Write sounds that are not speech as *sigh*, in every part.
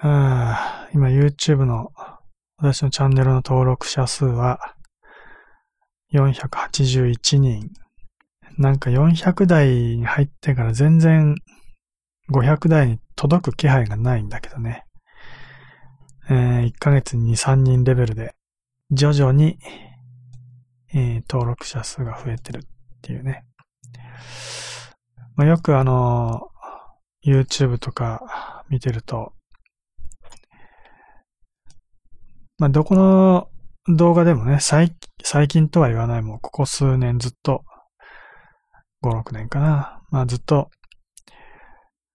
あ今 YouTube の私のチャンネルの登録者数は481人。なんか400台に入ってから全然500台に届く気配がないんだけどね。えー、1ヶ月に2、3人レベルで徐々に、えー、登録者数が増えてるっていうね。まあ、よくあの、YouTube とか見てると、まあ、どこの動画でもね、最近とは言わないもうここ数年ずっと、5、6年かな。まあずっと、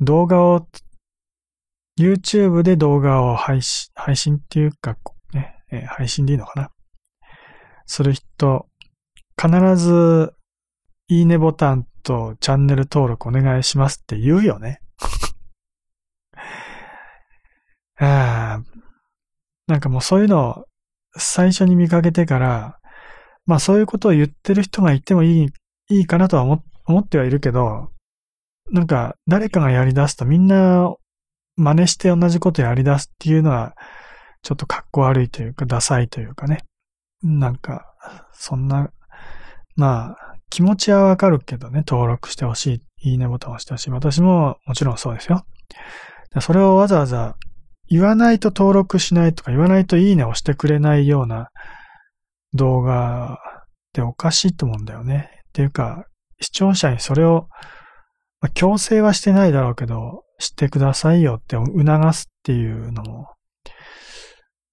動画を、YouTube で動画を配信、配信っていうか、ね、え、配信でいいのかな。する人、必ず、いいねボタンとチャンネル登録お願いしますって言うよね。*laughs* ああなんかもうそういうのを最初に見かけてから、まあそういうことを言ってる人がいてもいい、いいかなとは思思ってはいるけど、なんか誰かがやり出すとみんな真似して同じことやり出すっていうのは、ちょっと格好悪いというか、ダサいというかね。なんか、そんな、まあ、気持ちはわかるけどね、登録してほしい、いいねボタンを押してほしい。私ももちろんそうですよ。それをわざわざ言わないと登録しないとか、言わないといいねをしてくれないような動画っておかしいと思うんだよね。っていうか、視聴者にそれを、まあ、強制はしてないだろうけど、してくださいよって促すっていうのも、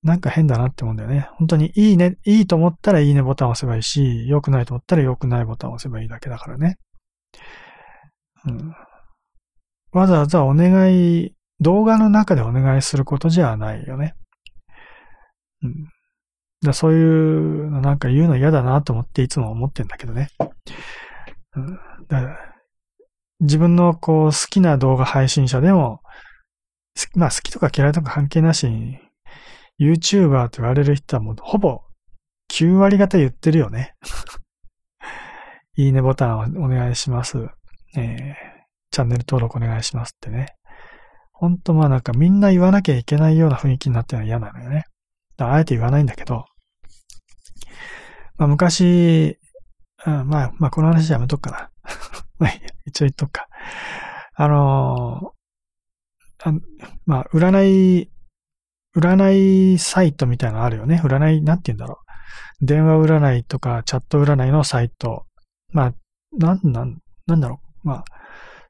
なんか変だなって思うんだよね。本当にいいね、いいと思ったらいいねボタンを押せばいいし、良くないと思ったら良くないボタンを押せばいいだけだからね。うん、わざわざお願い、動画の中でお願いすることじゃないよね。うん。だそういうのなんか言うの嫌だなと思っていつも思ってんだけどね。うん、だ自分のこう好きな動画配信者でも、まあ好きとか嫌いとか関係なしに、YouTuber と言われる人はもうほぼ9割方言ってるよね。*laughs* いいねボタンをお願いします。えー、チャンネル登録お願いしますってね。ほんとまあなんかみんな言わなきゃいけないような雰囲気になってるのは嫌なのよね。だあえて言わないんだけど、まあ昔、うん、まあ、まあこの話やめとくかな。*laughs* まあ一応言っとくか。あのー、あまあ占い、占いサイトみたいなのあるよね。占い、なんて言うんだろう。電話占いとかチャット占いのサイト。まあ、なん、なん、なんだろう。まあ、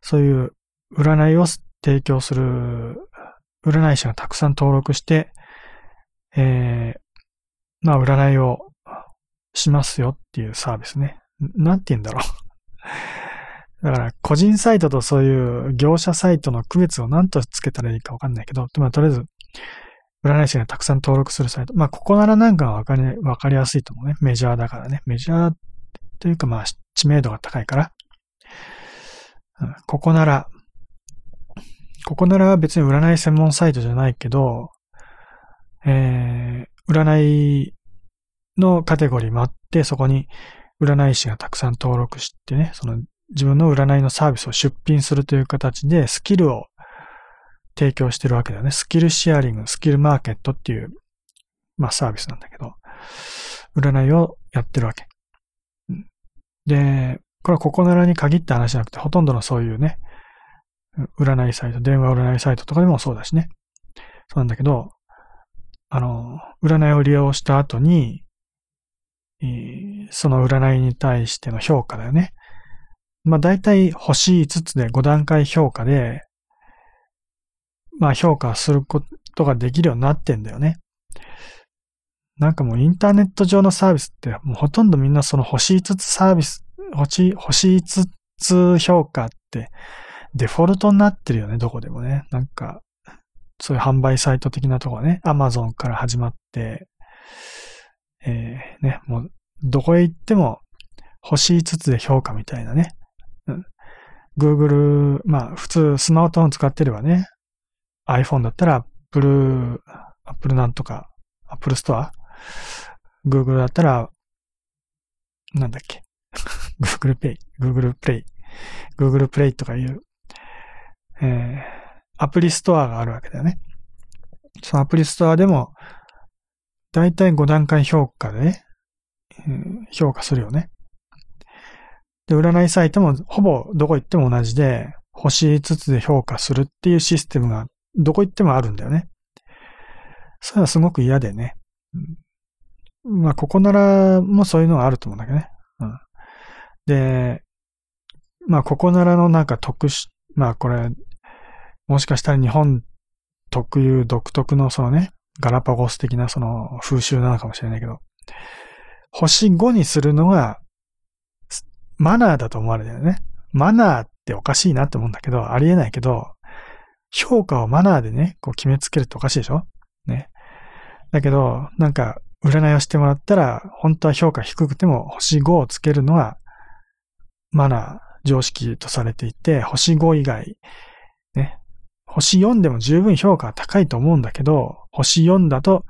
そういう占いを提供する占い師がたくさん登録して、えー、まあ、占いをしますよっていうサービスね。なんて言うんだろう。*laughs* だから、個人サイトとそういう業者サイトの区別を何とつけたらいいかわかんないけど、まあ、とりあえず、占い師がたくさん登録するサイト。まあ、ここならなんかわかり、わかりやすいと思うね。メジャーだからね。メジャーというか、まあ、知名度が高いから。うん、ここなら、ここなら別に占い専門サイトじゃないけど、えー、占いのカテゴリーもあって、そこに占い師がたくさん登録してね、その自分の占いのサービスを出品するという形でスキルを提供してるわけだよね。スキルシェアリング、スキルマーケットっていう、まあサービスなんだけど、占いをやってるわけ。で、これはここならに限った話じゃなくて、ほとんどのそういうね、占いサイト、電話占いサイトとかでもそうだしね。そうなんだけど、あの、占いを利用した後に、その占いに対しての評価だよね。まあ大体星5つで5段階評価で、まあ評価することができるようになってんだよね。なんかもうインターネット上のサービスってもうほとんどみんなその星5つサービス、星、星5つ評価ってデフォルトになってるよね、どこでもね。なんか、そういう販売サイト的なところね、アマゾンから始まって、えー、ね、もう、どこへ行っても、星5つで評価みたいなね。うん、Google、まあ、普通スマートフォン使ってればね、iPhone だったら Apple、Apple なんとか、Apple Store、Google だったら、なんだっけ、*laughs* Google Pay、Google Play、Google Play とかいう、えー、アプリストアがあるわけだよね。そのアプリストアでも、だいたい5段階評価でね、うん評価するよね。で、占いサイトもほぼどこ行っても同じで、星5つで評価するっていうシステムがどこ行ってもあるんだよね。それはすごく嫌でね。うん、まあ、ここならもそういうのがあると思うんだけどね。うん、で、まあ、ここならのなんか特殊、まあ、これ、もしかしたら日本特有独特のそのね、ガラパゴス的なその風習なのかもしれないけど、星5にするのがマナーだと思われてるね。マナーっておかしいなって思うんだけど、ありえないけど、評価をマナーでね、こう決めつけるっておかしいでしょ？ね。だけど、なんか、占いをしてもらったら、本当は評価低くても星5をつけるのは、マナー、常識とされていて、星5以外、ね。星4でも十分評価は高いと思うんだけど、星4だと、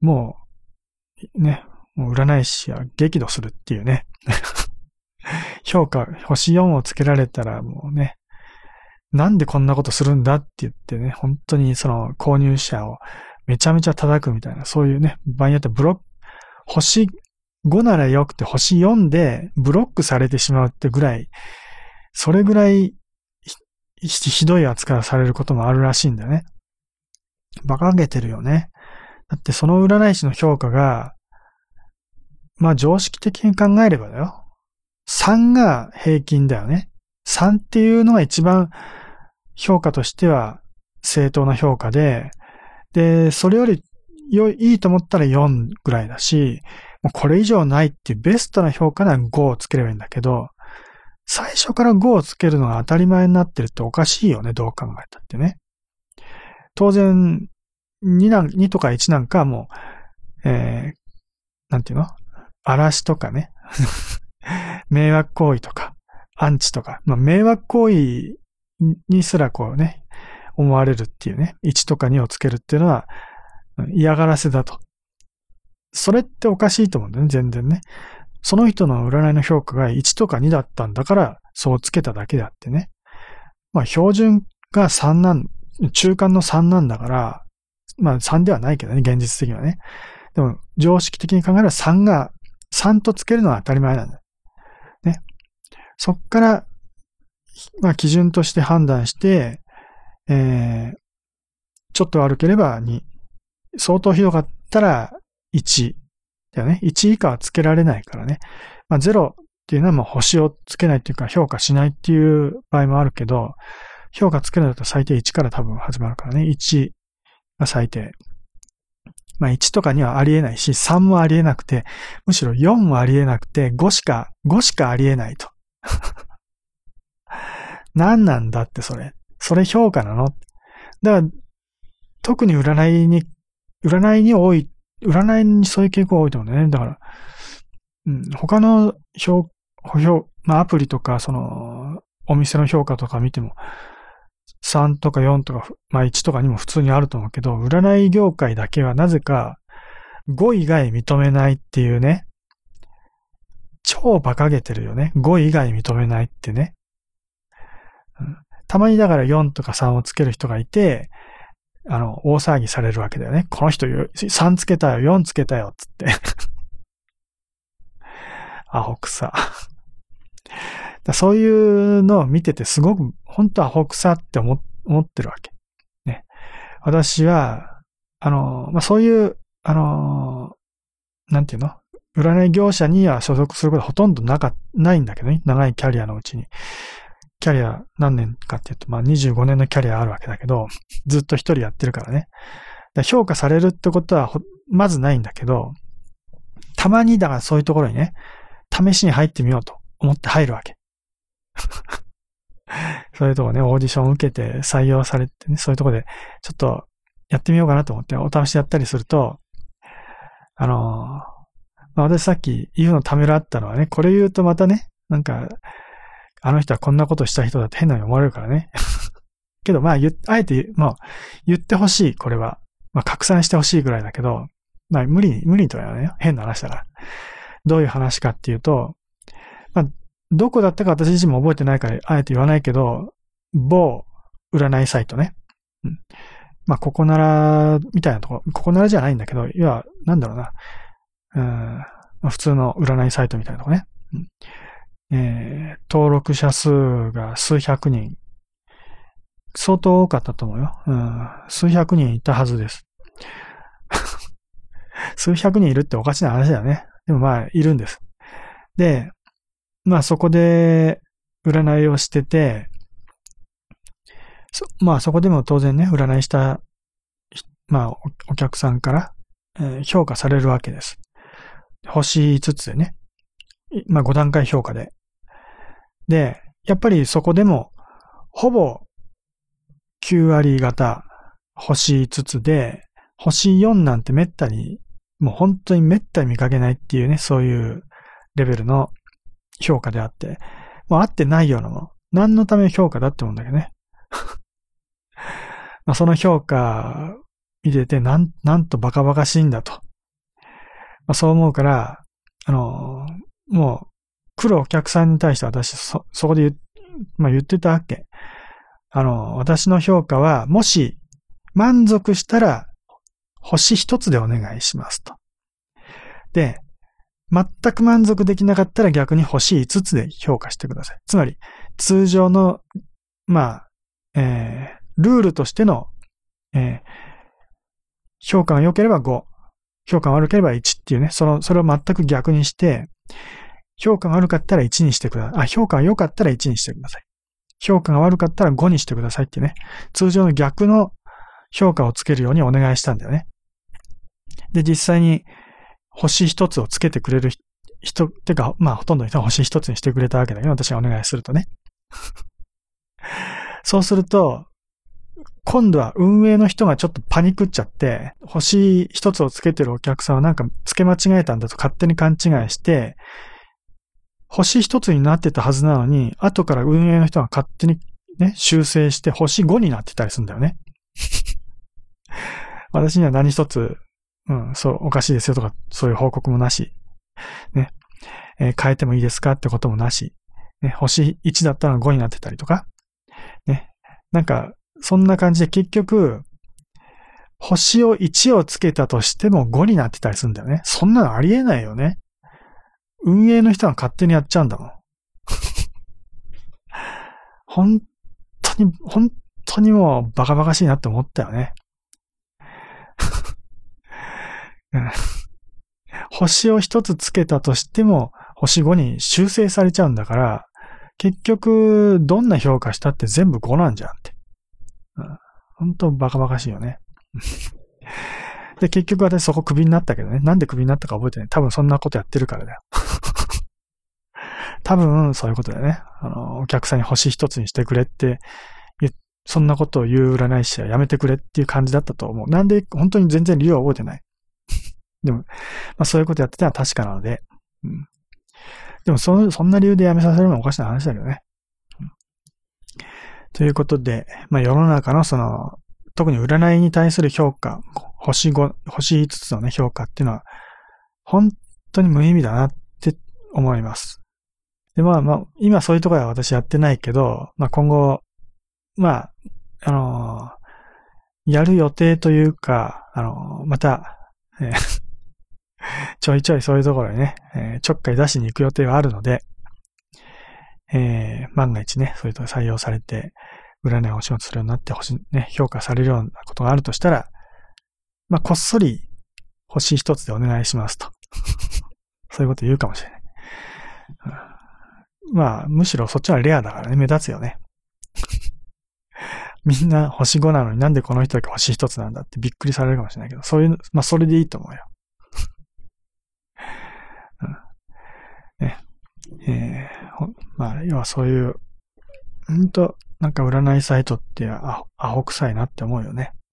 もう、ね、もう占い師は激怒するっていうね。*laughs* 評価、星4をつけられたらもうね、なんでこんなことするんだって言ってね、本当にその購入者をめちゃめちゃ叩くみたいな、そういうね、場合によってブロック、星5なら良くて星4でブロックされてしまうってぐらい、それぐらいひどい扱いをされることもあるらしいんだよね。馬鹿げてるよね。だってその占い師の評価が、まあ常識的に考えればだよ。3が平均だよね。3っていうのが一番評価としては正当な評価で、で、それより良いいと思ったら4ぐらいだし、もうこれ以上ないっていうベストな評価なら5をつければいいんだけど、最初から5をつけるのが当たり前になってるっておかしいよね、どう考えたってね。当然、2, なん2とか1なんかもう、えー、なんていうの？嵐とかね。*laughs* 迷惑行為とか、アンチとか、まあ、迷惑行為にすらこうね、思われるっていうね、1とか2をつけるっていうのは嫌がらせだと。それっておかしいと思うんだよね、全然ね。その人の占いの評価が1とか2だったんだから、そうつけただけであってね。まあ、標準が3なん、中間の3なんだから、まあ3ではないけどね、現実的にはね。でも、常識的に考えれば3が、3とつけるのは当たり前なんだ。ね。そっから、まあ基準として判断して、えー、ちょっと悪ければ2。相当ひどかったら1。だよね。1以下はつけられないからね。まあ0っていうのはもう星をつけないっていうか評価しないっていう場合もあるけど、評価つけるんだったら最低1から多分始まるからね。1が最低。まあ1とかにはありえないし、3もありえなくて、むしろ4もありえなくて、5しか、5しかありえないと。*laughs* 何なんだってそれ。それ評価なの？だから、特に占いに、占いに多い、占いにそういう傾向が多いと思うんだよね。だから、うん、他の評、評、まあアプリとか、その、お店の評価とか見ても、3とか4とか、まあ1とかにも普通にあると思うけど、占い業界だけはなぜか5以外認めないっていうね、超馬鹿げてるよね。5以外認めないってね。うん、たまにだから4とか3をつける人がいて、あの、大騒ぎされるわけだよね。この人3つけたよ、4つけたよ、つって *laughs* アホくさ。そういうのを見ててすごく、本当はホクサって思ってるわけ。ね。私は、あの、まあ、そういう、あの、なんていうの？占い業者には所属することはほとんどなか、ないんだけどね。長いキャリアのうちに。キャリア何年かっていうと、まあ、25年のキャリアあるわけだけど、*laughs* ずっと一人やってるからね。評価されるってことはまずないんだけど、たまにだからそういうところにね、試しに入ってみようと思って入るわけ。*laughs* そういうとこね、オーディションを受けて採用されてね、そういうとこで、ちょっとやってみようかなと思ってお試しやったりすると、あのまあ、私さっき言うのためらったのはね、これ言うとまたね、なんか、あの人はこんなことした人だって変なに思われるからね。*laughs* けど、まあ、あえて、まあ、言ってほしい、これは。まあ、拡散してほしいぐらいだけど、まあ、無理、無理とはね、変な話だから。どういう話かっていうと、まあ、どこだったか私自身も覚えてないから、あえて言わないけど、某占いサイトね。うん、まあ、ここなら、みたいなとこ、ここならじゃないんだけど、いや、なんだろうな。うん、まあ、普通の占いサイトみたいなとこね。うんえー、登録者数が数百人。相当多かったと思うよ。うん、数百人いたはずです。*laughs* 数百人いるっておかしな話だよね。でもまあ、いるんです。で、まあそこで占いをしてて、まあそこでも当然ね、占いした、まあお客さんから、えー、評価されるわけです。星5つでね。まあ5段階評価で。で、やっぱりそこでも、ほぼ9割型星5つで、星4なんてめったに、もう本当にめったに見かけないっていうね、そういうレベルの評価であって、もう合ってないようなもの。何のための評価だって思うんだけどね。*laughs* まあその評価見てて、なん、なんとバカバカしいんだと。まあそう思うから、あのもう、来るお客さんに対して私、そ、そこで言、まあ言ってたわけ。あの、私の評価は、もし満足したら、星一つでお願いしますと。で、全く満足できなかったら逆に星5つで評価してください。つまり、通常の、まあ、えー、ルールとしての、えー、評価が良ければ5、評価が悪ければ1っていうね、その、それを全く逆にして、評価が悪かったら1にしてください。あ、評価が良かったら1にしてください。評価が悪かったら5にしてくださいってね、通常の逆の評価をつけるようにお願いしたんだよね。で、実際に星一つをつけてくれる人、てか、まあほとんどの人は星一つにしてくれたわけだけど、私がお願いするとね。*laughs* そうすると、今度は運営の人がちょっとパニクっちゃって、星一つをつけてるお客さんはなんか付け間違えたんだと勝手に勘違いして、星一つになってたはずなのに、後から運営の人が勝手にね、修正して星5になってたりするんだよね。*laughs* 私には何一つ、うん、そう、おかしいですよとか、そういう報告もなし。ね。えー、変えてもいいですかってこともなし。ね、星1だったら5になってたりとか。ね。なんか、そんな感じで結局、星を1をつけたとしても5になってたりするんだよね。そんなのありえないよね。運営の人が勝手にやっちゃうんだもん。*laughs* 本当に、本当にもうバカバカしいなって思ったよね。*laughs* 星を一つつけたとしても、星5に修正されちゃうんだから、結局、どんな評価したって全部5なんじゃんって。うん、本当バカバカしいよね。*laughs* で、結局私そこクビになったけどね。なんでクビになったか覚えてない。多分そんなことやってるからだよ。多分そういうことだよね。あの、お客さんに星一つにしてくれって、そんなことを言う占い師はやめてくれっていう感じだったと思う。なんで、本当に全然理由は覚えてない。*laughs* でも、まあそういうことやってたのは確かなので、うん。でもそ、そんな理由で辞めさせるのはおかしな話だけどね。うん、ということで、まあ世の中のその、特に占いに対する評価、星5、星5つのね、評価っていうのは、本当に無意味だなって思います。で、まあまあ、今そういうところは私やってないけど、まあ今後、まあ、あのー、やる予定というか、あのー、また、えー *laughs* ちょいちょいそういうところにね、えちょっかい出しに行く予定はあるので、え万が一ね、そういうとこ採用されて、占いをお仕事するようになってほしい、ね、評価されるようなことがあるとしたら、まあ、こっそり星一つでお願いしますと。*laughs* そういうこと言うかもしれない。まあ、むしろそっちはレアだからね、目立つよね。*laughs* みんな星5なのになんでこの人だけ星一つなんだってびっくりされるかもしれないけど、そういう、まあそれでいいと思うよ。*laughs* うん、ねえー、まあ、要はそういう、んと、なんか占いサイトってアホアホ臭いなって思うよね。